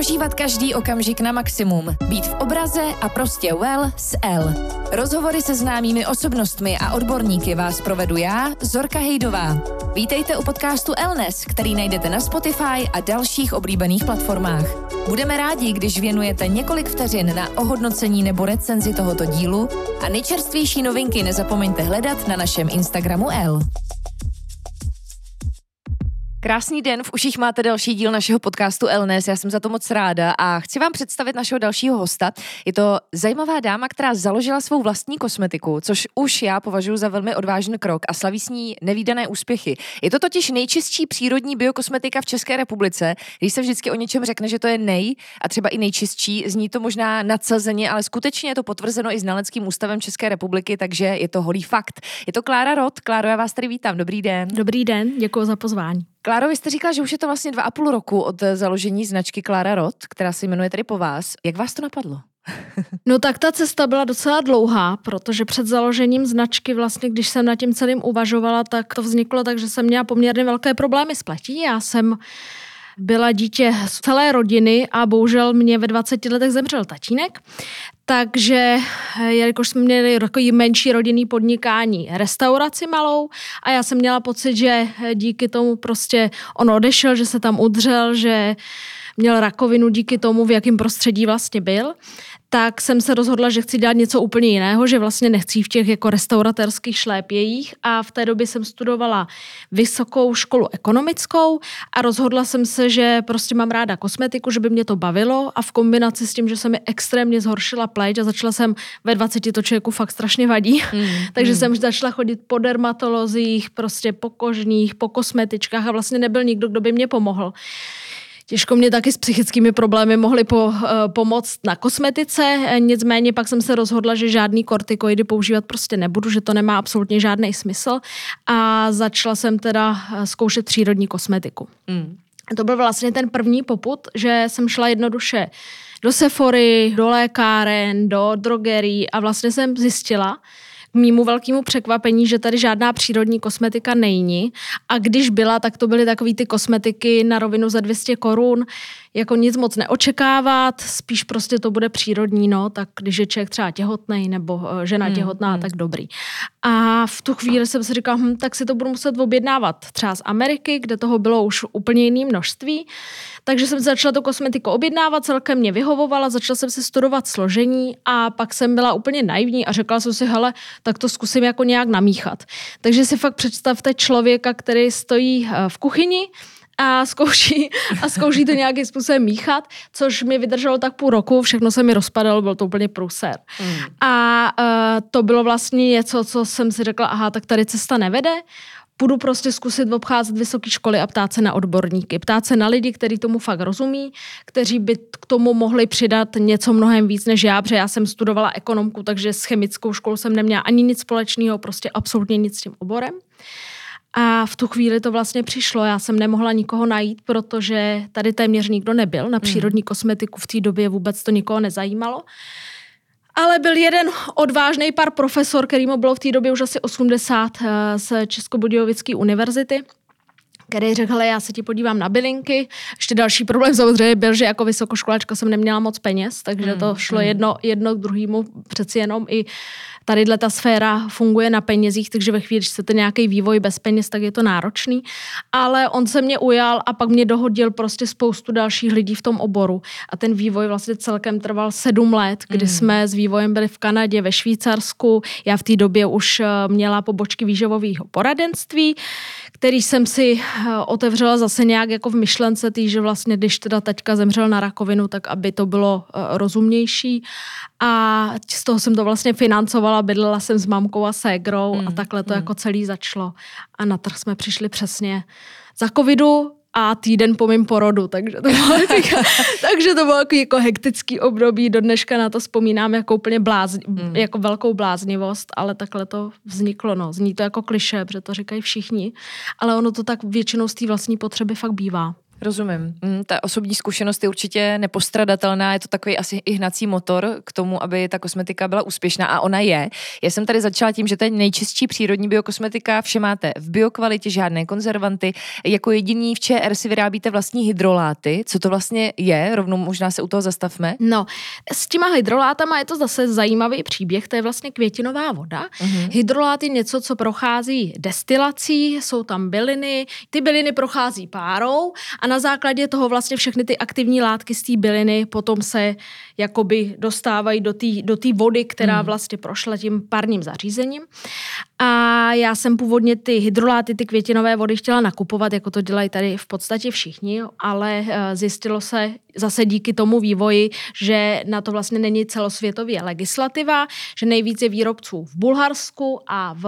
Prožívat každý okamžik na maximum. Být v obraze a prostě well s L. Rozhovory se známými osobnostmi a odborníky vás provedu já, Zorka Hejdová. Vítejte u podcastu Elnes, který najdete na Spotify a dalších oblíbených platformách. Budeme rádi, když věnujete několik vteřin na ohodnocení nebo recenzi tohoto dílu a nejčerstvější novinky nezapomeňte hledat na našem Instagramu L. Krásný den, v uších máte další díl našeho podcastu Elnes, já jsem za to moc ráda a chci vám představit našeho dalšího hosta. Je to zajímavá dáma, která založila svou vlastní kosmetiku, což už já považuji za velmi odvážný krok a slaví s ní nevýdané úspěchy. Je to totiž nejčistší přírodní biokosmetika v České republice. Když se vždycky o něčem řekne, že to je nej a třeba i nejčistší, zní to možná nadsazeně, ale skutečně je to potvrzeno i znaleckým ústavem České republiky, takže je to holý fakt. Je to Klára Rod. Kláro, já vás tady vítám. Dobrý den. Dobrý den, děkuji za pozvání. Kláro, vy jste říkala, že už je to vlastně dva a půl roku od založení značky Klára Rod, která se jmenuje tady po vás. Jak vás to napadlo? No tak ta cesta byla docela dlouhá, protože před založením značky vlastně, když jsem nad tím celým uvažovala, tak to vzniklo tak, že jsem měla poměrně velké problémy s platí. Já jsem byla dítě z celé rodiny a bohužel mě ve 20 letech zemřel tatínek. Takže, jelikož jsme měli takový menší rodinný podnikání, restauraci malou a já jsem měla pocit, že díky tomu prostě on odešel, že se tam udřel, že měl rakovinu díky tomu, v jakém prostředí vlastně byl, tak jsem se rozhodla, že chci dělat něco úplně jiného, že vlastně nechci v těch jako restauratérských šlépějích a v té době jsem studovala vysokou školu ekonomickou a rozhodla jsem se, že prostě mám ráda kosmetiku, že by mě to bavilo a v kombinaci s tím, že se mi extrémně zhoršila pleť a začala jsem ve 20 to člověku fakt strašně vadí, mm, takže mm. jsem začala chodit po dermatolozích, prostě po kožních, po kosmetičkách a vlastně nebyl nikdo, kdo by mě pomohl. Těžko mě taky s psychickými problémy mohly po, uh, pomoct na kosmetice, nicméně pak jsem se rozhodla, že žádný kortikoidy používat prostě nebudu, že to nemá absolutně žádný smysl a začala jsem teda eh, zkoušet přírodní kosmetiku. Mm. To byl vlastně ten první poput, že jsem šla jednoduše do Sephory, do lékáren, do drogerí a vlastně jsem zjistila, k mýmu velkému překvapení, že tady žádná přírodní kosmetika není. A když byla, tak to byly takové ty kosmetiky na rovinu za 200 korun, jako nic moc neočekávat, spíš prostě to bude přírodní, no, tak když je člověk třeba těhotný nebo eh, žena hmm, těhotná, hmm. tak dobrý. A v tu chvíli jsem si říkala, hm, tak si to budu muset objednávat třeba z Ameriky, kde toho bylo už úplně jiné množství. Takže jsem začala tu kosmetiku objednávat, celkem mě vyhovovala, začala jsem si studovat složení a pak jsem byla úplně naivní a řekla jsem si, hele, tak to zkusím jako nějak namíchat. Takže si fakt představte člověka, který stojí eh, v kuchyni, a zkouší, a zkouší to nějakým způsobem míchat, což mi vydrželo tak půl roku, všechno se mi rozpadalo, byl to úplně průser. Mm. A uh, to bylo vlastně něco, co jsem si řekla, aha, tak tady cesta nevede, budu prostě zkusit obcházet vysoké školy a ptát se na odborníky. Ptát se na lidi, kteří tomu fakt rozumí, kteří by k tomu mohli přidat něco mnohem víc než já, protože já jsem studovala ekonomku, takže s chemickou školou jsem neměla ani nic společného, prostě absolutně nic s tím oborem. A v tu chvíli to vlastně přišlo. Já jsem nemohla nikoho najít, protože tady téměř nikdo nebyl. Na hmm. přírodní kosmetiku v té době vůbec to nikoho nezajímalo. Ale byl jeden odvážný pár profesor, který mu bylo v té době už asi 80 eh, z Českobudějovické univerzity který řekl, já se ti podívám na bylinky. Ještě další problém samozřejmě byl, že jako vysokoškolačka jsem neměla moc peněz, takže to hmm, šlo hmm. jedno, jedno k druhému. Přeci jenom i tadyhle ta sféra funguje na penězích, takže ve chvíli, když chcete nějaký vývoj bez peněz, tak je to náročný. Ale on se mě ujal a pak mě dohodil prostě spoustu dalších lidí v tom oboru. A ten vývoj vlastně celkem trval sedm let, kdy mm. jsme s vývojem byli v Kanadě, ve Švýcarsku. Já v té době už eh, měla pobočky výživového poradenství, který jsem si otevřela zase nějak jako v myšlence tý, že vlastně když teda teďka zemřel na rakovinu, tak aby to bylo eh, rozumnější. A z toho jsem to vlastně financovala, bydlela jsem s mamkou a ségrou mm, a takhle to mm. jako celý začalo. A na trh jsme přišli přesně za covidu, a týden po mém porodu, takže to bylo, takže to bylo jako, jako hektický období, do dneška na to vzpomínám jako úplně blázni, mm. jako velkou bláznivost, ale takhle to vzniklo, no. Zní to jako kliše, protože to říkají všichni, ale ono to tak většinou z té vlastní potřeby fakt bývá. Rozumím. Mm, ta osobní zkušenost je určitě nepostradatelná, je to takový asi i hnací motor k tomu, aby ta kosmetika byla úspěšná a ona je. Já jsem tady začala tím, že to je nejčistší přírodní biokosmetika, vše máte v biokvalitě, žádné konzervanty. Jako jediný v ČR si vyrábíte vlastní hydroláty. Co to vlastně je? Rovnou možná se u toho zastavme. No, s těma hydrolátama je to zase zajímavý příběh, to je vlastně květinová voda. Uh-huh. Hydrolát je něco, co prochází destilací, jsou tam byliny, ty byliny prochází párou a na základě toho vlastně všechny ty aktivní látky z té byliny potom se jakoby dostávají do té do vody, která hmm. vlastně prošla tím parním zařízením. A já jsem původně ty hydroláty, ty květinové vody chtěla nakupovat, jako to dělají tady v podstatě všichni, ale eh, zjistilo se zase díky tomu vývoji, že na to vlastně není celosvětově legislativa, že nejvíce výrobců v Bulharsku a v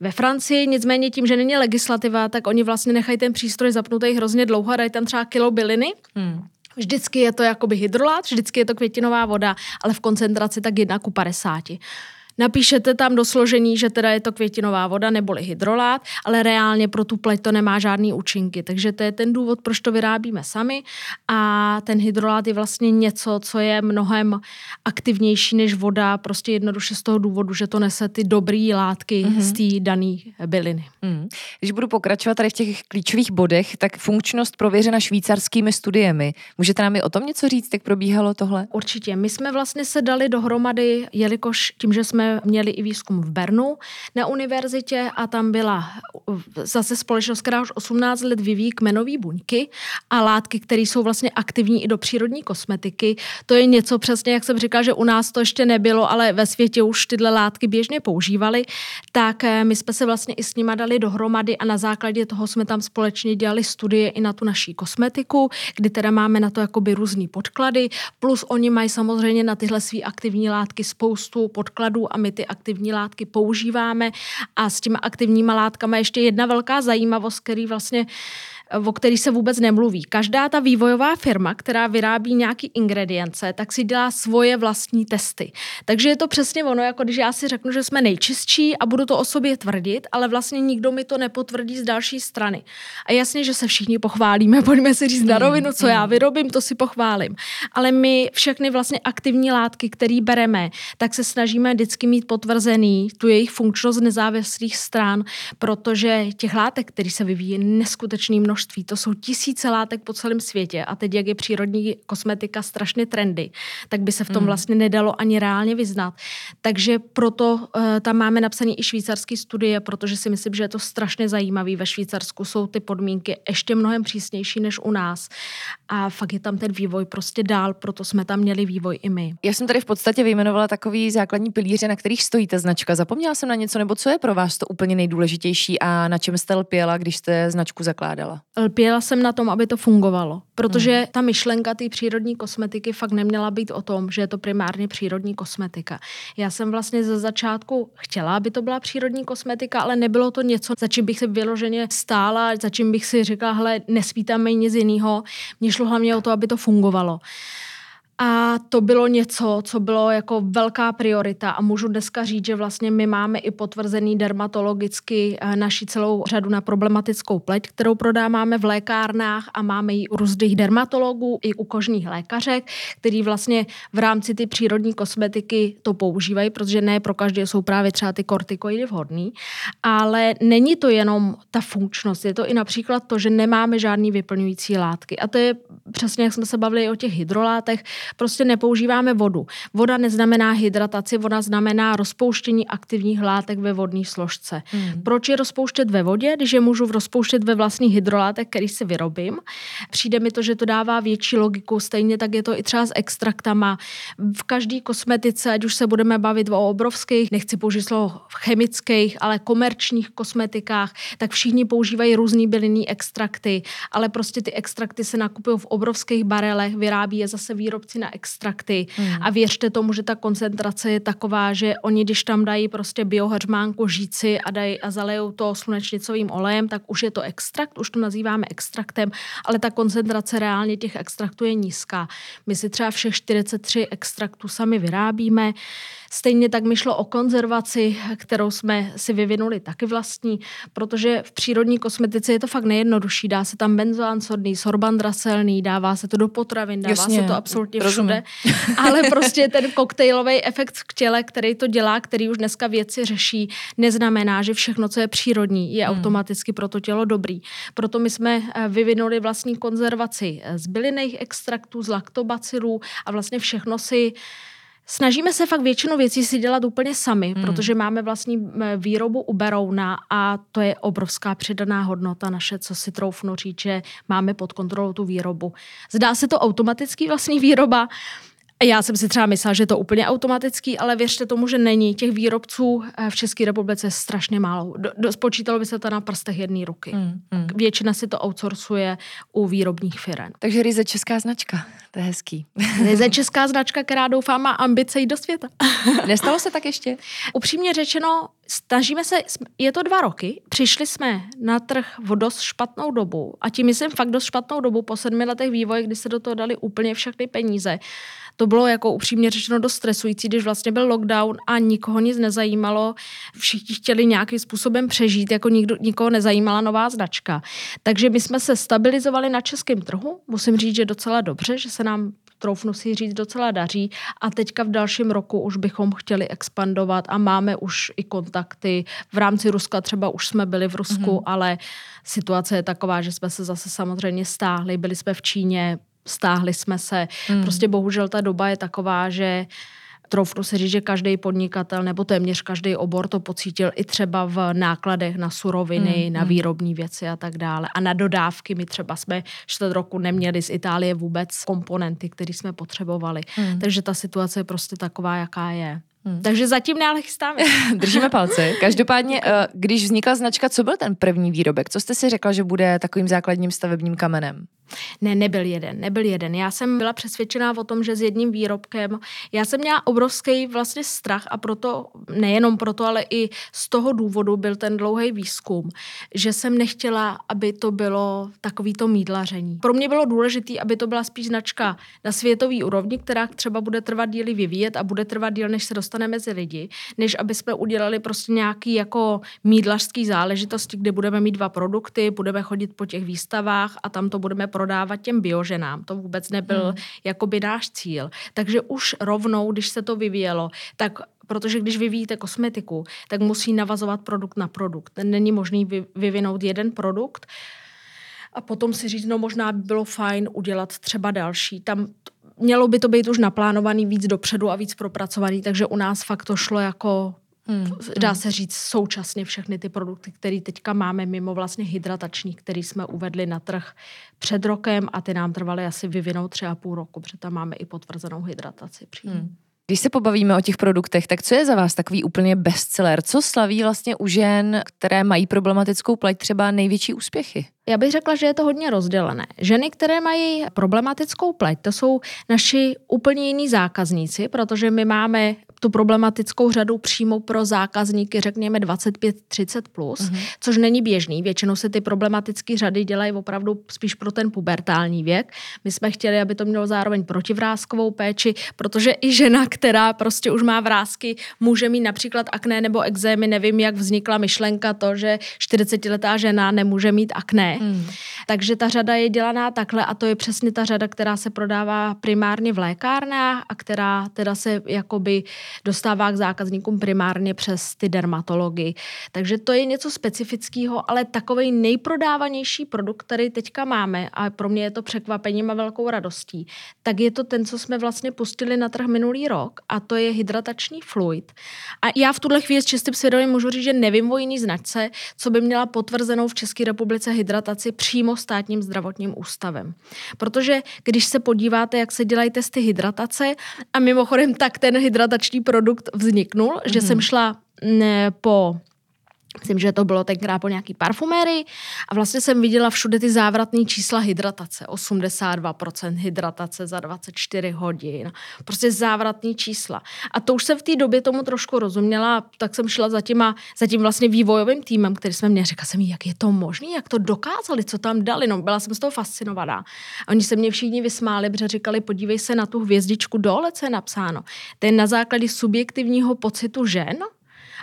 ve Francii nicméně tím, že není legislativa, tak oni vlastně nechají ten přístroj zapnutý hrozně dlouho a dají tam třeba kilo byliny. Hmm. Vždycky je to jakoby hydrolát, vždycky je to květinová voda, ale v koncentraci tak 1 ku 50. Napíšete tam do složení, že teda je to květinová voda neboli hydrolát, ale reálně pro tu pleť to nemá žádný účinky. Takže to je ten důvod, proč to vyrábíme sami. A ten hydrolát je vlastně něco, co je mnohem aktivnější než voda, prostě jednoduše z toho důvodu, že to nese ty dobré látky mm-hmm. z té dané byliny. Mm. Když budu pokračovat tady v těch klíčových bodech, tak funkčnost prověřena švýcarskými studiemi. Můžete nám i o tom něco říct, jak probíhalo tohle? Určitě. My jsme vlastně se dali dohromady, jelikož tím, že jsme měli i výzkum v Bernu na univerzitě a tam byla zase společnost, která už 18 let vyvíjí kmenové buňky a látky, které jsou vlastně aktivní i do přírodní kosmetiky. To je něco přesně, jak jsem říkala, že u nás to ještě nebylo, ale ve světě už tyhle látky běžně používali, tak eh, my jsme se vlastně i s nimi dali dohromady a na základě toho jsme tam společně dělali studie i na tu naší kosmetiku, kdy teda máme na to jakoby různý podklady, plus oni mají samozřejmě na tyhle své aktivní látky spoustu podkladů a my ty aktivní látky používáme. A s těmi aktivníma látkama ještě jedna velká zajímavost, který vlastně o který se vůbec nemluví. Každá ta vývojová firma, která vyrábí nějaký ingredience, tak si dělá svoje vlastní testy. Takže je to přesně ono, jako když já si řeknu, že jsme nejčistší a budu to o sobě tvrdit, ale vlastně nikdo mi to nepotvrdí z další strany. A jasně, že se všichni pochválíme, pojďme si říct na mm, rovinu, co já mm. vyrobím, to si pochválím. Ale my všechny vlastně aktivní látky, které bereme, tak se snažíme vždycky mít potvrzený tu jejich funkčnost nezávislých stran, protože těch látek, které se vyvíjí, neskutečný množství množství, to jsou tisíce látek po celém světě a teď, jak je přírodní kosmetika strašně trendy, tak by se v tom mm. vlastně nedalo ani reálně vyznat. Takže proto uh, tam máme napsané i švýcarské studie, protože si myslím, že je to strašně zajímavé. Ve Švýcarsku jsou ty podmínky ještě mnohem přísnější než u nás a fakt je tam ten vývoj prostě dál, proto jsme tam měli vývoj i my. Já jsem tady v podstatě vyjmenovala takový základní pilíře, na kterých stojí ta značka. Zapomněla jsem na něco, nebo co je pro vás to úplně nejdůležitější a na čem jste lpěla, když jste značku zakládala? Lpěla jsem na tom, aby to fungovalo. Protože hmm. ta myšlenka té přírodní kosmetiky fakt neměla být o tom, že je to primárně přírodní kosmetika. Já jsem vlastně ze začátku chtěla, aby to byla přírodní kosmetika, ale nebylo to něco, za čím bych se vyloženě stála, za čím bych si řekla, hele, nesvítáme nic jiného. Mně šlo hlavně o to, aby to fungovalo. A to bylo něco, co bylo jako velká priorita. A můžu dneska říct, že vlastně my máme i potvrzený dermatologicky eh, naši celou řadu na problematickou pleť, kterou prodáváme v lékárnách a máme ji u různých dermatologů i u kožních lékařek, který vlastně v rámci ty přírodní kosmetiky to používají, protože ne pro každé jsou právě třeba ty kortikoidy vhodný, ale není to jenom ta funkčnost, je to i například to, že nemáme žádný vyplňující látky. A to je přesně, jak jsme se bavili o těch hydrolátech, prostě nepoužíváme vodu. Voda neznamená hydrataci, voda znamená rozpouštění aktivních látek ve vodní složce. Hmm. Proč je rozpouštět ve vodě, když je můžu rozpouštět ve vlastních hydrolátek, který si vyrobím? Přijde mi to, že to dává větší logiku, stejně tak je to i třeba s extraktama. V každé kosmetice, ať už se budeme bavit o obrovských, nechci použít slovo chemických, ale komerčních kosmetikách, tak všichni používají různý bylinný extrakty, ale prostě ty extrakty se nakupují v obrovských barelech, vyrábí je zase výrobci si na extrakty hmm. a věřte tomu, že ta koncentrace je taková, že oni, když tam dají prostě biohařmánku, žíci a, dají, a zalejou to slunečnicovým olejem, tak už je to extrakt, už to nazýváme extraktem, ale ta koncentrace reálně těch extraktů je nízká. My si třeba všech 43 extraktů sami vyrábíme. Stejně tak mi šlo o konzervaci, kterou jsme si vyvinuli taky vlastní, protože v přírodní kosmetice je to fakt nejjednodušší. Dá se tam benzoán sodný, sorbandraselný, dává se to do potravin, dává Jasně, se to absolutně. Všude. Ale prostě ten koktejlový efekt v těle, který to dělá, který už dneska věci řeší, neznamená, že všechno, co je přírodní, je hmm. automaticky pro to tělo dobrý. Proto my jsme eh, vyvinuli vlastní konzervaci z bylinných extraktů, z laktobacilů a vlastně všechno si Snažíme se fakt většinu věcí si dělat úplně sami, hmm. protože máme vlastní výrobu u Berouna a to je obrovská přidaná hodnota naše, co si troufnu říct, že máme pod kontrolou tu výrobu. Zdá se to automatický vlastní výroba, já jsem si třeba myslela, že je to úplně automatický, ale věřte tomu, že není. Těch výrobců eh, v České republice je strašně málo. Do, do, spočítalo by se to na prstech jedné ruky. Mm, mm. Většina si to outsourcuje u výrobních firm. Takže ryze česká značka, to je hezký. Ryze česká značka, která doufám má ambice jít do světa. Nestalo se tak ještě? Upřímně řečeno, snažíme se, je to dva roky, přišli jsme na trh v dost špatnou dobu a tím myslím fakt dost špatnou dobu po sedmi letech vývoje, kdy se do toho dali úplně všechny peníze to bylo jako upřímně řečeno dost stresující, když vlastně byl lockdown a nikoho nic nezajímalo. Všichni chtěli nějakým způsobem přežít, jako nikdo, nikoho nezajímala nová značka. Takže my jsme se stabilizovali na českém trhu. Musím říct, že docela dobře, že se nám troufnu si říct, docela daří a teďka v dalším roku už bychom chtěli expandovat a máme už i kontakty. V rámci Ruska třeba už jsme byli v Rusku, mm-hmm. ale situace je taková, že jsme se zase samozřejmě stáhli, byli jsme v Číně, stáhli jsme se. Mm. Prostě bohužel ta doba je taková, že troufnu se říct, že každý podnikatel nebo téměř každý obor to pocítil i třeba v nákladech na suroviny, mm, na hmm. výrobní věci a tak dále. A na dodávky my třeba jsme čtvrt roku neměli z Itálie vůbec komponenty, které jsme potřebovali. Mm. Takže ta situace je prostě taková, jaká je. Hmm. Takže zatím ne, ale chystáme. Držíme palce. Každopádně, eh, když vznikla značka, co byl ten první výrobek? Co jste si řekla, že bude takovým základním stavebním kamenem? Ne, nebyl jeden, nebyl jeden. Já jsem byla přesvědčená o tom, že s jedním výrobkem, já jsem měla obrovský vlastně strach a proto, nejenom proto, ale i z toho důvodu byl ten dlouhý výzkum, že jsem nechtěla, aby to bylo takovýto mídlaření. Pro mě bylo důležité, aby to byla spíš značka na světový úrovni, která třeba bude trvat díly vyvíjet a bude trvat díl, než se dostane mezi lidi, než aby jsme udělali prostě nějaký jako mídlařský záležitosti, kde budeme mít dva produkty, budeme chodit po těch výstavách a tam to budeme prodávat těm bioženám. To vůbec nebyl hmm. jakoby náš cíl. Takže už rovnou, když se to vyvíjelo, tak protože když vyvíjíte kosmetiku, tak musí navazovat produkt na produkt. Není možný vyvinout jeden produkt a potom si říct, no možná by bylo fajn udělat třeba další. Tam mělo by to být už naplánovaný víc dopředu a víc propracovaný, takže u nás fakt to šlo jako Hmm, dá hmm. se říct současně všechny ty produkty, které teďka máme mimo vlastně hydratační, který jsme uvedli na trh před rokem a ty nám trvaly asi vyvinout třeba půl roku, protože tam máme i potvrzenou hydrataci přímo. Hmm. Když se pobavíme o těch produktech, tak co je za vás takový úplně bestseller? Co slaví vlastně u žen, které mají problematickou pleť třeba největší úspěchy? Já bych řekla, že je to hodně rozdělené. Ženy, které mají problematickou pleť, to jsou naši úplně jiní zákazníci, protože my máme tu problematickou řadu přímo pro zákazníky, řekněme 25-30+, plus, mm-hmm. což není běžný. Většinou se ty problematické řady dělají opravdu spíš pro ten pubertální věk. My jsme chtěli, aby to mělo zároveň protivrázkovou péči, protože i žena, která prostě už má vrázky, může mít například akné nebo exémy. Nevím, jak vznikla myšlenka to, že 40-letá žena nemůže mít akné. Mm. Takže ta řada je dělaná takhle a to je přesně ta řada, která se prodává primárně v lékárnách a která teda se jakoby dostává k zákazníkům primárně přes ty dermatology. Takže to je něco specifického, ale takový nejprodávanější produkt, který teďka máme, a pro mě je to překvapením a velkou radostí, tak je to ten, co jsme vlastně pustili na trh minulý rok a to je hydratační fluid. A já v tuhle chvíli s čistým svědomím můžu říct, že nevím o jiný značce, co by měla potvrzenou v České republice hydrataci přímo státním zdravotním ústavem. Protože když se podíváte, jak se dělají testy hydratace, a mimochodem tak ten hydratační produkt vzniknul, mm-hmm. že jsem mhm. šla ne, po Myslím, že to bylo tenkrát po nějaký parfuméry a vlastně jsem viděla všude ty závratné čísla hydratace. 82% hydratace za 24 hodin. Prostě závratné čísla. A to už jsem v té době tomu trošku rozuměla, tak jsem šla za, těma, za tím vlastně vývojovým týmem, který jsme mě řekla jsem jí, jak je to možné, jak to dokázali, co tam dali. No, byla jsem z toho fascinovaná. A oni se mě všichni vysmáli, protože říkali, podívej se na tu hvězdičku dole, co je napsáno. To je na základě subjektivního pocitu žen,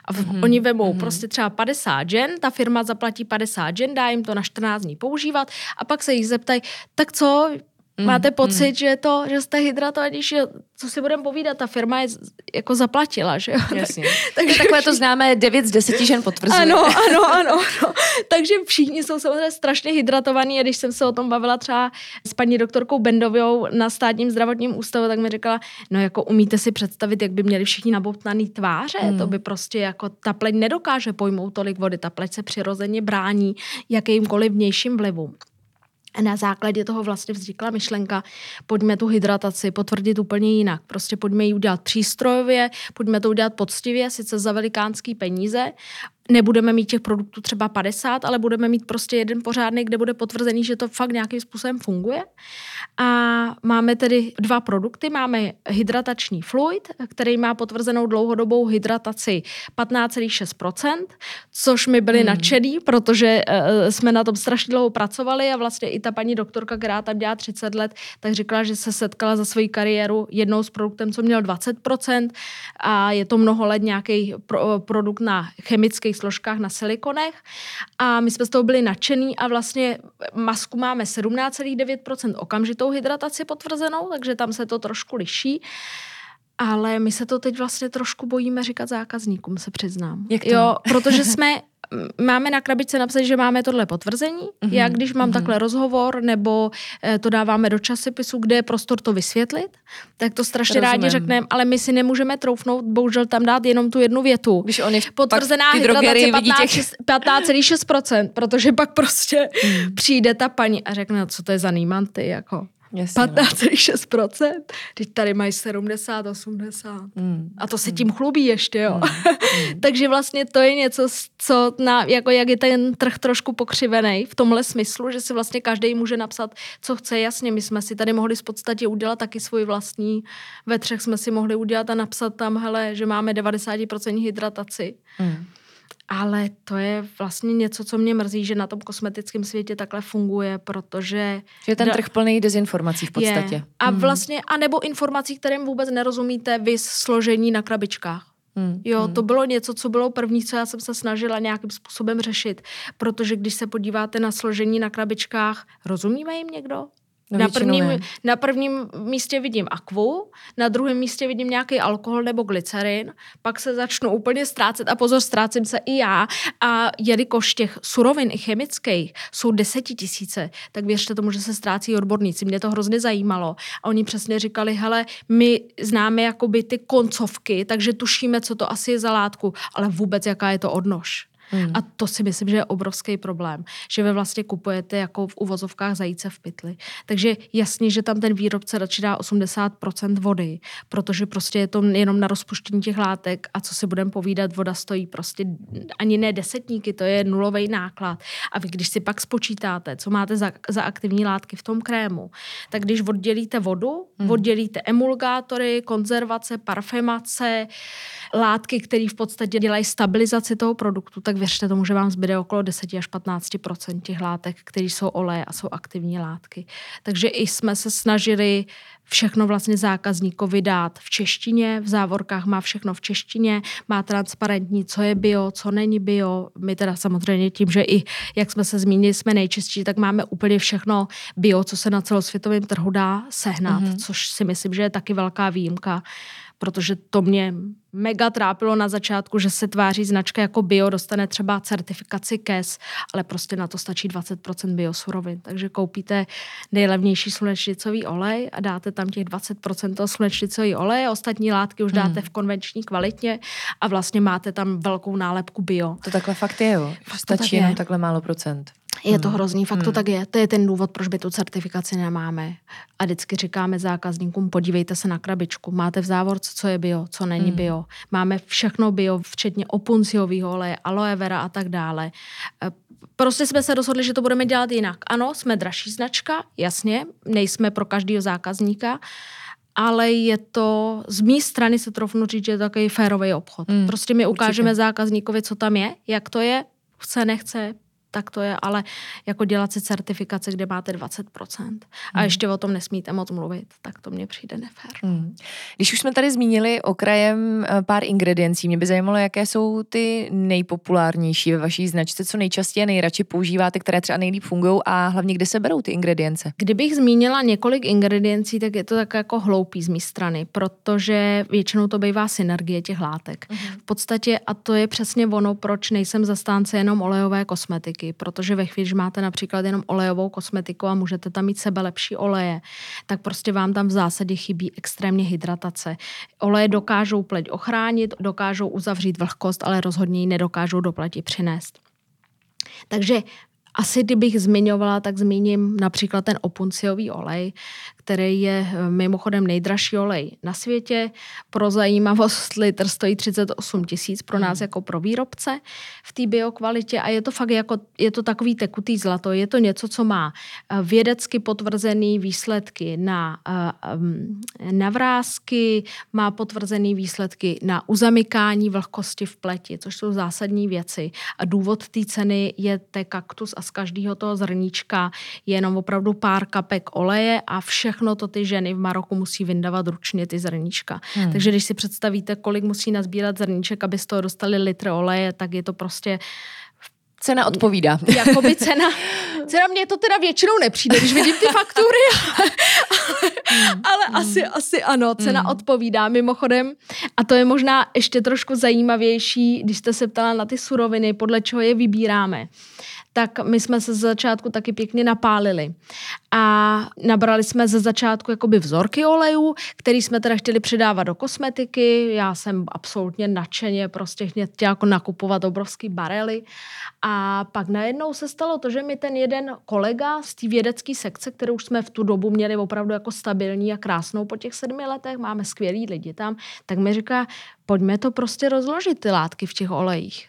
a v, mm-hmm. oni vemou mm-hmm. prostě třeba 50 žen, ta firma zaplatí 50 žen, dá jim to na 14 dní používat a pak se jich zeptají, tak co, Mm, Máte pocit, mm. že to, že jste hydratovanější, co si budeme povídat, ta firma je jako zaplatila, že jo? Jasně. Tak, takže takové to známe 9 z 10 žen potvrzuje. Ano, ano, ano, ano. Takže všichni jsou samozřejmě strašně hydratovaní a když jsem se o tom bavila třeba s paní doktorkou Bendovou na státním zdravotním ústavu, tak mi říkala, no jako umíte si představit, jak by měli všichni nabobtnaný tváře, mm. to by prostě jako ta pleť nedokáže pojmout tolik vody, ta pleť se přirozeně brání jakýmkoliv vnějším vlivům na základě toho vlastně vznikla myšlenka, pojďme tu hydrataci potvrdit úplně jinak. Prostě pojďme ji udělat přístrojově, pojďme to udělat poctivě, sice za velikánský peníze, nebudeme mít těch produktů třeba 50, ale budeme mít prostě jeden pořádný, kde bude potvrzený, že to fakt nějakým způsobem funguje. A máme tedy dva produkty. Máme hydratační fluid, který má potvrzenou dlouhodobou hydrataci 15,6%, což mi byli hmm. nadšený, protože uh, jsme na tom strašně dlouho pracovali a vlastně i ta paní doktorka, která tam dělá 30 let, tak říkala, že se setkala za svoji kariéru jednou s produktem, co měl 20% a je to mnoho let nějaký pro, produkt na chemických složkách na silikonech a my jsme z toho byli nadšený a vlastně masku máme 17,9% okamžitou hydrataci potvrzenou, takže tam se to trošku liší. Ale my se to teď vlastně trošku bojíme říkat zákazníkům, se přiznám. Jak to? Jo, protože jsme máme na krabičce napsat, že máme tohle potvrzení. Mm-hmm. Já když mám mm-hmm. takhle rozhovor nebo eh, to dáváme do časopisu, kde je prostor to vysvětlit, tak to strašně Rozumím. rádi řekneme, ale my si nemůžeme troufnout, bohužel tam dát jenom tu jednu větu. Když on je Potvrzená hydratace 15,6%, těch... protože pak prostě mm. přijde ta paní a řekne, no, co to je za nýmanty, jako. 15,6%, no. teď tady mají 70, 80. Mm. A to se tím chlubí ještě, jo. Mm. Takže vlastně to je něco, co na, jako jak je ten trh trošku pokřivený v tomhle smyslu, že si vlastně každý může napsat, co chce. Jasně, my jsme si tady mohli v podstatě udělat taky svůj vlastní, ve třech jsme si mohli udělat a napsat tam, hele, že máme 90% hydrataci. Mm. Ale to je vlastně něco, co mě mrzí, že na tom kosmetickém světě takhle funguje, protože... Že ten trh plný dezinformací v podstatě. Je. A hmm. vlastně, a nebo informací, kterým vůbec nerozumíte, vy složení na krabičkách. Hmm. Jo, hmm. to bylo něco, co bylo první, co já jsem se snažila nějakým způsobem řešit. Protože když se podíváte na složení na krabičkách, rozumíme jim někdo? No na, prvním, na prvním místě vidím akvu, na druhém místě vidím nějaký alkohol nebo glycerin, pak se začnu úplně ztrácet a pozor, ztrácím se i já. A jelikož těch surovin i chemických jsou desetitisíce, tak věřte tomu, že se ztrácí odborníci. Mě to hrozně zajímalo. A oni přesně říkali, hele, my známe jakoby ty koncovky, takže tušíme, co to asi je za látku, ale vůbec jaká je to odnož. Hmm. A to si myslím, že je obrovský problém, že vy vlastně kupujete jako v uvozovkách zajíce v pytli. Takže jasně, že tam ten výrobce radši dá 80% vody, protože prostě je to jenom na rozpuštění těch látek a co si budeme povídat, voda stojí prostě ani ne desetníky, to je nulový náklad. A vy když si pak spočítáte, co máte za, za aktivní látky v tom krému, tak když oddělíte vodu, hmm. oddělíte emulgátory, konzervace, parfemace, látky, které v podstatě dělají stabilizaci toho produktu, tak věřte tomu, že vám zbyde okolo 10 až 15 těch látek, které jsou oleje a jsou aktivní látky. Takže i jsme se snažili všechno vlastně zákazníkovi dát v češtině, v závorkách má všechno v češtině, má transparentní, co je bio, co není bio. My teda samozřejmě tím, že i, jak jsme se zmínili, jsme nejčistší, tak máme úplně všechno bio, co se na celosvětovém trhu dá sehnat, mm-hmm. což si myslím, že je taky velká výjimka protože to mě mega trápilo na začátku, že se tváří značka jako bio, dostane třeba certifikaci KES, ale prostě na to stačí 20% biosurovin. Takže koupíte nejlevnější slunečnicový olej a dáte tam těch 20% toho slunečnicový olej, ostatní látky už dáte hmm. v konvenční kvalitě a vlastně máte tam velkou nálepku bio. To takhle fakt je, jo. Fakt stačí jenom takhle málo procent. Je to hrozný, fakt to tak je. To je ten důvod, proč by tu certifikaci nemáme. A vždycky říkáme zákazníkům, podívejte se na krabičku. Máte v závorce, co je bio, co není mm. bio. Máme všechno bio, včetně opunciového oleje, aloe vera a tak dále. E, prostě jsme se rozhodli, že to budeme dělat jinak. Ano, jsme dražší značka, jasně, nejsme pro každého zákazníka, ale je to, z mé strany se trofnu říct, že je to takový férový obchod. Mm, prostě my ukážeme určitě. zákazníkovi, co tam je, jak to je, chce, nechce, tak to je, ale jako dělat si certifikace, kde máte 20% a hmm. ještě o tom nesmíte moc mluvit, tak to mně přijde nefér. Hmm. Když už jsme tady zmínili okrajem eh, pár ingrediencí, mě by zajímalo, jaké jsou ty nejpopulárnější ve vaší značce, co nejčastěji a nejradši používáte, které třeba nejlíp fungují a hlavně kde se berou ty ingredience? Kdybych zmínila několik ingrediencí, tak je to tak jako hloupý z mé strany, protože většinou to bývá synergie těch látek. Hmm. V podstatě, a to je přesně ono, proč nejsem zastánce jenom olejové kosmetiky kosmetiky, protože ve chvíli, že máte například jenom olejovou kosmetiku a můžete tam mít sebe lepší oleje, tak prostě vám tam v zásadě chybí extrémně hydratace. Oleje dokážou pleť ochránit, dokážou uzavřít vlhkost, ale rozhodně ji nedokážou do pleti přinést. Takže asi kdybych zmiňovala, tak zmíním například ten opunciový olej, který je eh, mimochodem nejdražší olej na světě. Pro zajímavost litr stojí 38 tisíc pro nás hmm. jako pro výrobce v té biokvalitě a je to fakt jako, je to takový tekutý zlato. Je to něco, co má eh, vědecky potvrzený výsledky na, eh, na vrázky, má potvrzený výsledky na uzamykání vlhkosti v pleti, což jsou zásadní věci. A důvod té ceny je té kaktus a z každého toho zrníčka je jenom opravdu pár kapek oleje a všechno to ty ženy v Maroku musí vyndávat ručně ty zrníčka. Hmm. Takže když si představíte, kolik musí nazbírat zrníček, aby z toho dostali litr oleje, tak je to prostě Cena odpovídá. Jakoby cena, cena mě to teda většinou nepřijde, když vidím ty faktury, ale, ale, mm. asi, asi ano, cena mm. odpovídá mimochodem. A to je možná ještě trošku zajímavější, když jste se ptala na ty suroviny, podle čeho je vybíráme tak my jsme se ze začátku taky pěkně napálili. A nabrali jsme ze začátku jakoby vzorky olejů, který jsme teda chtěli přidávat do kosmetiky. Já jsem absolutně nadšeně prostě chtěla jako nakupovat obrovský barely. A pak najednou se stalo to, že mi ten jeden kolega z té vědecké sekce, kterou už jsme v tu dobu měli opravdu jako stabilní a krásnou po těch sedmi letech, máme skvělý lidi tam, tak mi říká, pojďme to prostě rozložit ty látky v těch olejích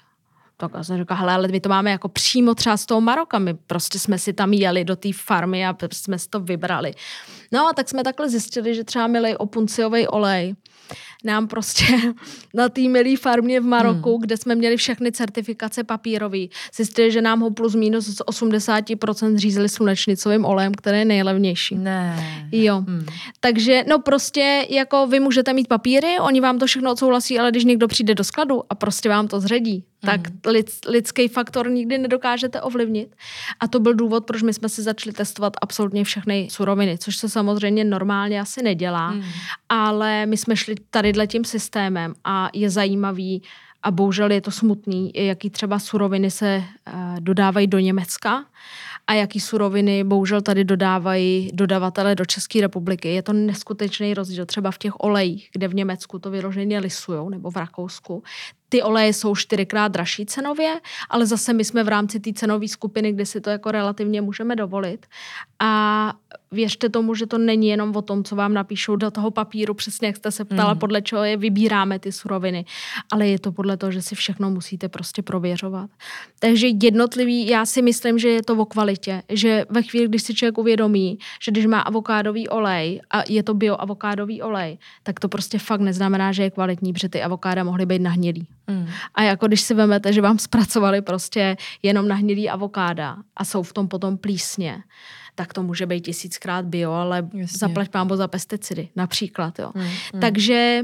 tak já jsem říkala, hele, ale my to máme jako přímo třeba z toho Maroka, my prostě jsme si tam jeli do té farmy a jsme si to vybrali. No a tak jsme takhle zjistili, že třeba milej opunciový olej nám prostě na té milé farmě v Maroku, hmm. kde jsme měli všechny certifikace papírové, zjistili, že nám ho plus minus z 80% řízli slunečnicovým olejem, který je nejlevnější. Ne. Jo. Hmm. Takže no prostě jako vy můžete mít papíry, oni vám to všechno odsouhlasí, ale když někdo přijde do skladu a prostě vám to zředí, tak hmm. lid, lidský faktor nikdy nedokážete ovlivnit. A to byl důvod, proč my jsme si začali testovat absolutně všechny suroviny, což se samozřejmě normálně asi nedělá, hmm. ale my jsme šli tady tím systémem a je zajímavý, a bohužel je to smutný, jaký třeba suroviny se uh, dodávají do Německa a jaký suroviny bohužel tady dodávají dodavatele do České republiky. Je to neskutečný rozdíl třeba v těch olejích, kde v Německu to vyloženě lisujou, nebo v Rakousku. Ty oleje jsou čtyřikrát dražší cenově, ale zase my jsme v rámci té cenové skupiny, kde si to jako relativně můžeme dovolit. A věřte tomu, že to není jenom o tom, co vám napíšou do toho papíru, přesně jak jste se ptala, mm. podle čeho je vybíráme ty suroviny, ale je to podle toho, že si všechno musíte prostě prověřovat. Takže jednotlivý, já si myslím, že je to o kvalitě, že ve chvíli, když si člověk uvědomí, že když má avokádový olej a je to bioavokádový olej, tak to prostě fakt neznamená, že je kvalitní, protože ty avokáda mohly být nahnělý. Mm. A jako když si vemete, že vám zpracovali prostě jenom nahnělý avokáda a jsou v tom potom plísně, tak to může být tisíckrát bio, ale Jasně. zaplať pámbo za pesticidy, například. Jo. Mm, mm. Takže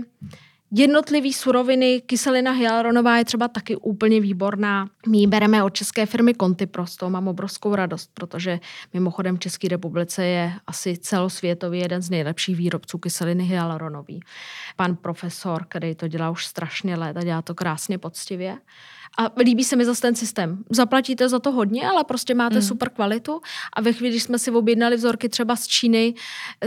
Jednotlivý suroviny, kyselina hyaluronová je třeba taky úplně výborná. My ji bereme od české firmy Contipro, z toho mám obrovskou radost, protože mimochodem v České republice je asi celosvětově jeden z nejlepších výrobců kyseliny hyaluronový. Pan profesor, který to dělá už strašně let a dělá to krásně poctivě. A líbí se mi zase ten systém. Zaplatíte za to hodně, ale prostě máte mm. super kvalitu. A ve chvíli, když jsme si objednali vzorky třeba z Číny,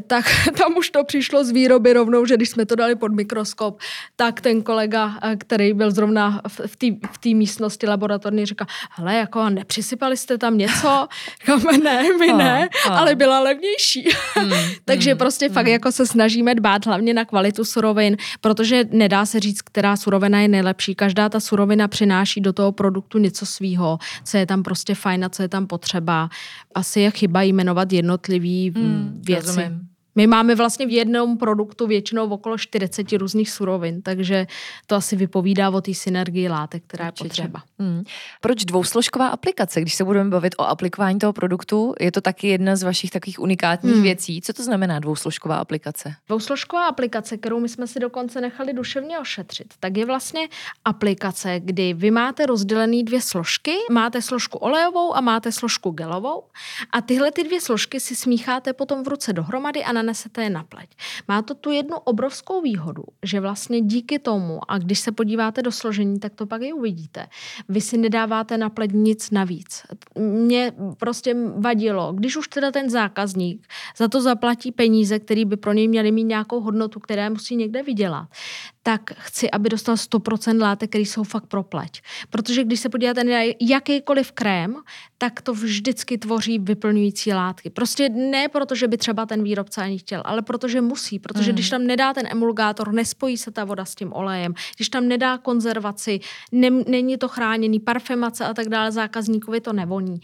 tak tam už to přišlo z výroby rovnou, že když jsme to dali pod mikroskop, tak ten kolega, eh, který byl zrovna v té v místnosti laboratorní, říká, hele, jako nepřisypali jste tam něco? Říkáme, ne, my ne, a, a. ale byla levnější. Mm, Takže mm, prostě mm. fakt jako se snažíme dbát hlavně na kvalitu surovin, protože nedá se říct, která surovina je nejlepší. Každá ta surovina přináší do toho produktu něco svýho, co je tam prostě fajn a co je tam potřeba. Asi je chyba jmenovat jednotlivý mm, věci. Rozumím. My máme vlastně v jednom produktu většinou okolo 40 různých surovin, takže to asi vypovídá o té synergii látek, která Určitě. je potřeba. Hmm. Proč dvousložková aplikace? Když se budeme bavit o aplikování toho produktu, je to taky jedna z vašich takových unikátních hmm. věcí. Co to znamená dvousložková aplikace? Dvousložková aplikace, kterou my jsme si dokonce nechali duševně ošetřit, tak je vlastně aplikace, kdy vy máte rozdělený dvě složky, máte složku olejovou a máte složku gelovou a tyhle ty dvě složky si smícháte potom v ruce dohromady a na nanesete je na pleť. Má to tu jednu obrovskou výhodu, že vlastně díky tomu, a když se podíváte do složení, tak to pak i uvidíte. Vy si nedáváte na pleť nic navíc. Mě prostě vadilo, když už teda ten zákazník za to zaplatí peníze, které by pro něj měly mít nějakou hodnotu, které musí někde vydělat, tak chci, aby dostal 100% látek, které jsou fakt pro pleť. Protože když se podíváte na jakýkoliv krém, tak to vždycky tvoří vyplňující látky. Prostě ne proto, že by třeba ten výrobce ani chtěl, ale protože musí. Protože mm. když tam nedá ten emulgátor, nespojí se ta voda s tím olejem. Když tam nedá konzervaci, ne, není to chráněný, parfemace a tak dále, zákazníkovi to nevoní.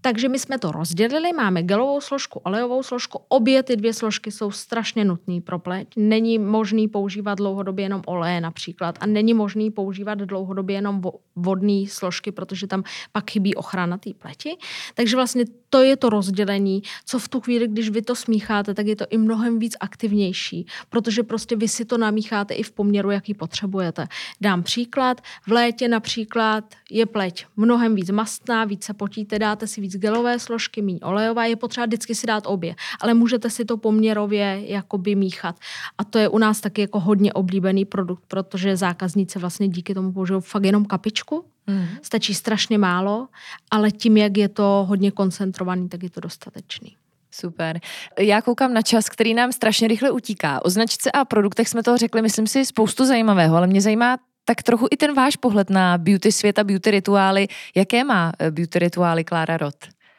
Takže my jsme to rozdělili, máme gelovou složku, olejovou složku. Obě ty dvě složky jsou strašně nutné pro pleť. Není možný používat dlouhodobě jenom oleje například a není možný používat dlouhodobě jenom vodné složky, protože tam pak chybí ochrana té pleti. Takže vlastně to je to rozdělení, co v tu chvíli, když vy to smícháte, tak je to i mnohem víc aktivnější, protože prostě vy si to namícháte i v poměru, jaký potřebujete. Dám příklad, v létě například je pleť mnohem víc mastná, víc se potíte, dáte si víc gelové složky, méně olejová, je potřeba vždycky si dát obě, ale můžete si to poměrově jakoby míchat. A to je u nás taky jako hodně oblíbený produkt, protože zákazníci vlastně díky tomu použijou fakt jenom kapičku, Mm. Stačí strašně málo, ale tím, jak je to hodně koncentrovaný, tak je to dostatečný. Super. Já koukám na čas, který nám strašně rychle utíká. O značce a produktech jsme toho řekli, myslím si, spoustu zajímavého, ale mě zajímá tak trochu i ten váš pohled na beauty svět a beauty rituály. Jaké má eh, beauty rituály Klára Rod?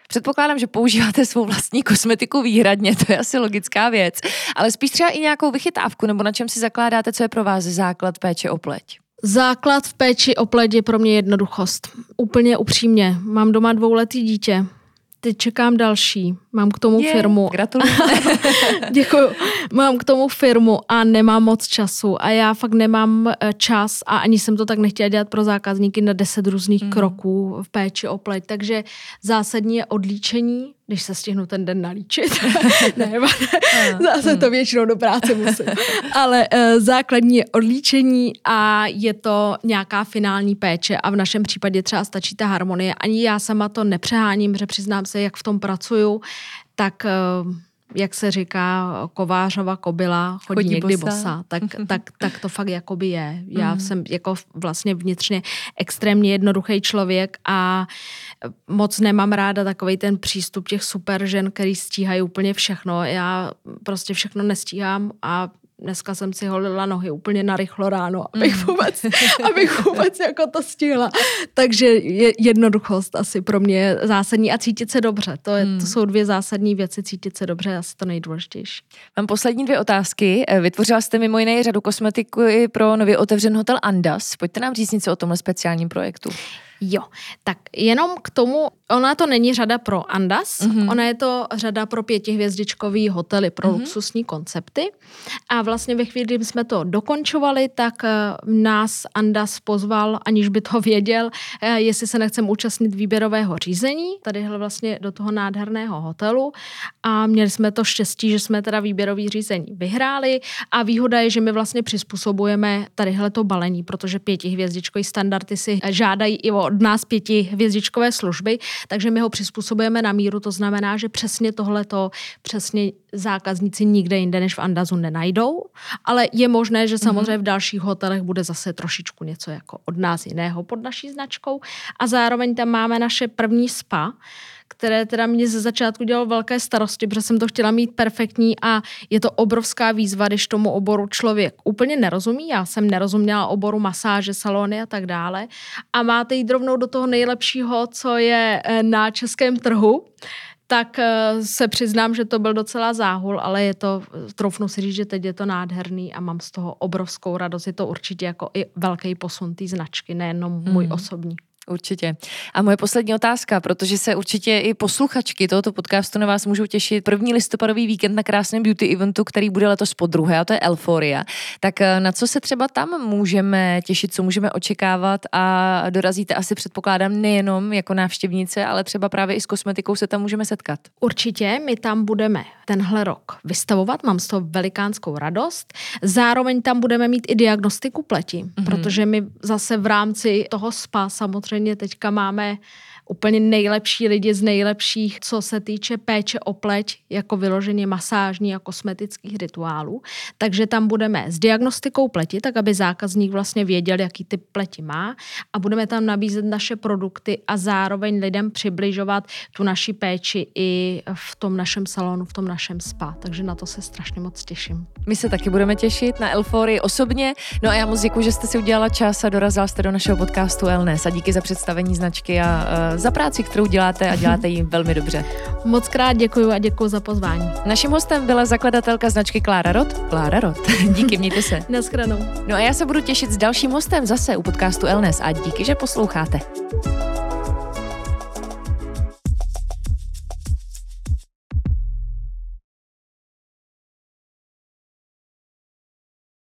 Předpokládám, že používáte svou vlastní kosmetiku výhradně, to je asi logická věc, ale spíš třeba i nějakou vychytávku, nebo na čem si zakládáte, co je pro vás základ péče o pleť? Základ v péči o pleť je pro mě jednoduchost. Úplně upřímně. Mám doma dvouletý dítě. Teď čekám další. Mám k tomu je, firmu. Gratuluji. Děkuju. Mám k tomu firmu a nemám moc času. A já fakt nemám eh, čas a ani jsem to tak nechtěla dělat pro zákazníky na deset různých mm. kroků v péči o pleť. Takže zásadní je odlíčení, když se stihnu ten den nalíčit. ne, zase hmm. to většinou do práce musím. Ale uh, základní je odlíčení a je to nějaká finální péče a v našem případě třeba stačí ta harmonie. Ani já sama to nepřeháním, že přiznám se, jak v tom pracuju, tak uh, jak se říká, kovářova kobila chodí, chodí někdy bosa, bosa tak, tak, tak to fakt jakoby je. Já mm. jsem jako vlastně vnitřně extrémně jednoduchý člověk a moc nemám ráda takový ten přístup těch super žen, který stíhají úplně všechno. Já prostě všechno nestíhám a dneska jsem si holila nohy úplně narychlo ráno, abych mm. vůbec, abych vůbec jako to stihla. Takže je jednoduchost asi pro mě zásadní a cítit se dobře. To, je, mm. to jsou dvě zásadní věci, cítit se dobře je asi to nejdůležitější. Mám poslední dvě otázky. Eh, vytvořila jste mimo jiné řadu kosmetiky pro nově otevřený hotel Andas. Pojďte nám říct něco o tomhle speciálním projektu. Jo, tak jenom k tomu, ona to není řada pro Andas, mm-hmm. ona je to řada pro pětihvězdičkový hotely, pro mm-hmm. luxusní koncepty. A vlastně ve chvíli, kdy jsme to dokončovali, tak eh, nás Andas pozval, aniž by to věděl, eh, jestli se nechceme účastnit výběrového řízení, tady vlastně do toho nádherného hotelu. A měli jsme to štěstí, že jsme teda výběrový řízení vyhráli a výhoda je, že my vlastně přizpůsobujeme tadyhle to balení, protože pětihvězdičkový standardy si žádají i o od nás pěti hvězdičkové služby, takže my ho přizpůsobujeme na míru, to znamená, že přesně tohleto, přesně zákazníci nikde jinde než v Andazu nenajdou, ale je možné, že samozřejmě v dalších hotelech bude zase trošičku něco jako od nás jiného pod naší značkou. A zároveň tam máme naše první spa, které teda mě ze začátku dělalo velké starosti, protože jsem to chtěla mít perfektní a je to obrovská výzva, když tomu oboru člověk úplně nerozumí. Já jsem nerozuměla oboru masáže, salony a tak dále. A máte jít rovnou do toho nejlepšího, co je eh, na českém trhu tak eh, se přiznám, že to byl docela záhul, ale je to, troufnu si říct, že teď je to nádherný a mám z toho obrovskou radost. Je to určitě jako i velký posun té značky, nejenom můj mm. osobní. Určitě. A moje poslední otázka, protože se určitě i posluchačky tohoto podcastu na vás můžou těšit. První listopadový víkend na krásném beauty eventu, který bude letos po druhé, a to je Elforia. Tak eh, na co se třeba tam můžeme těšit, co můžeme očekávat a dorazíte asi předpokládám nejenom jako návštěvnice, ale třeba právě i s kosmetikou se tam můžeme setkat. Určitě, my tam budeme tenhle rok vystavovat, mám z toho velikánskou radost. Zároveň tam budeme mít i diagnostiku pleti, mm-hmm. protože my zase v rámci toho spa samozřejmě samozřejmě teďka máme úplně nejlepší lidi z nejlepších, co se týče péče o pleť, jako vyloženě masážní a kosmetických rituálů. Takže tam budeme s diagnostikou pleti, tak aby zákazník vlastně věděl, jaký typ pleti má a budeme tam nabízet naše produkty a zároveň lidem přibližovat tu naši péči i v tom našem salonu, v tom našem spa. Takže na to se strašně moc těším. My se taky budeme těšit na Elfory osobně. No a já moc děkuji, že jste si udělala čas a dorazila jste do našeho podcastu Elnes a díky za představení značky a za práci, kterou děláte a děláte ji velmi dobře. Moc krát děkuji a děkuji za pozvání. Naším hostem byla zakladatelka značky Klára Rot. Klára Rot. díky, mějte se. Naschranou. No a já se budu těšit s dalším hostem zase u podcastu Elnes a díky, že posloucháte.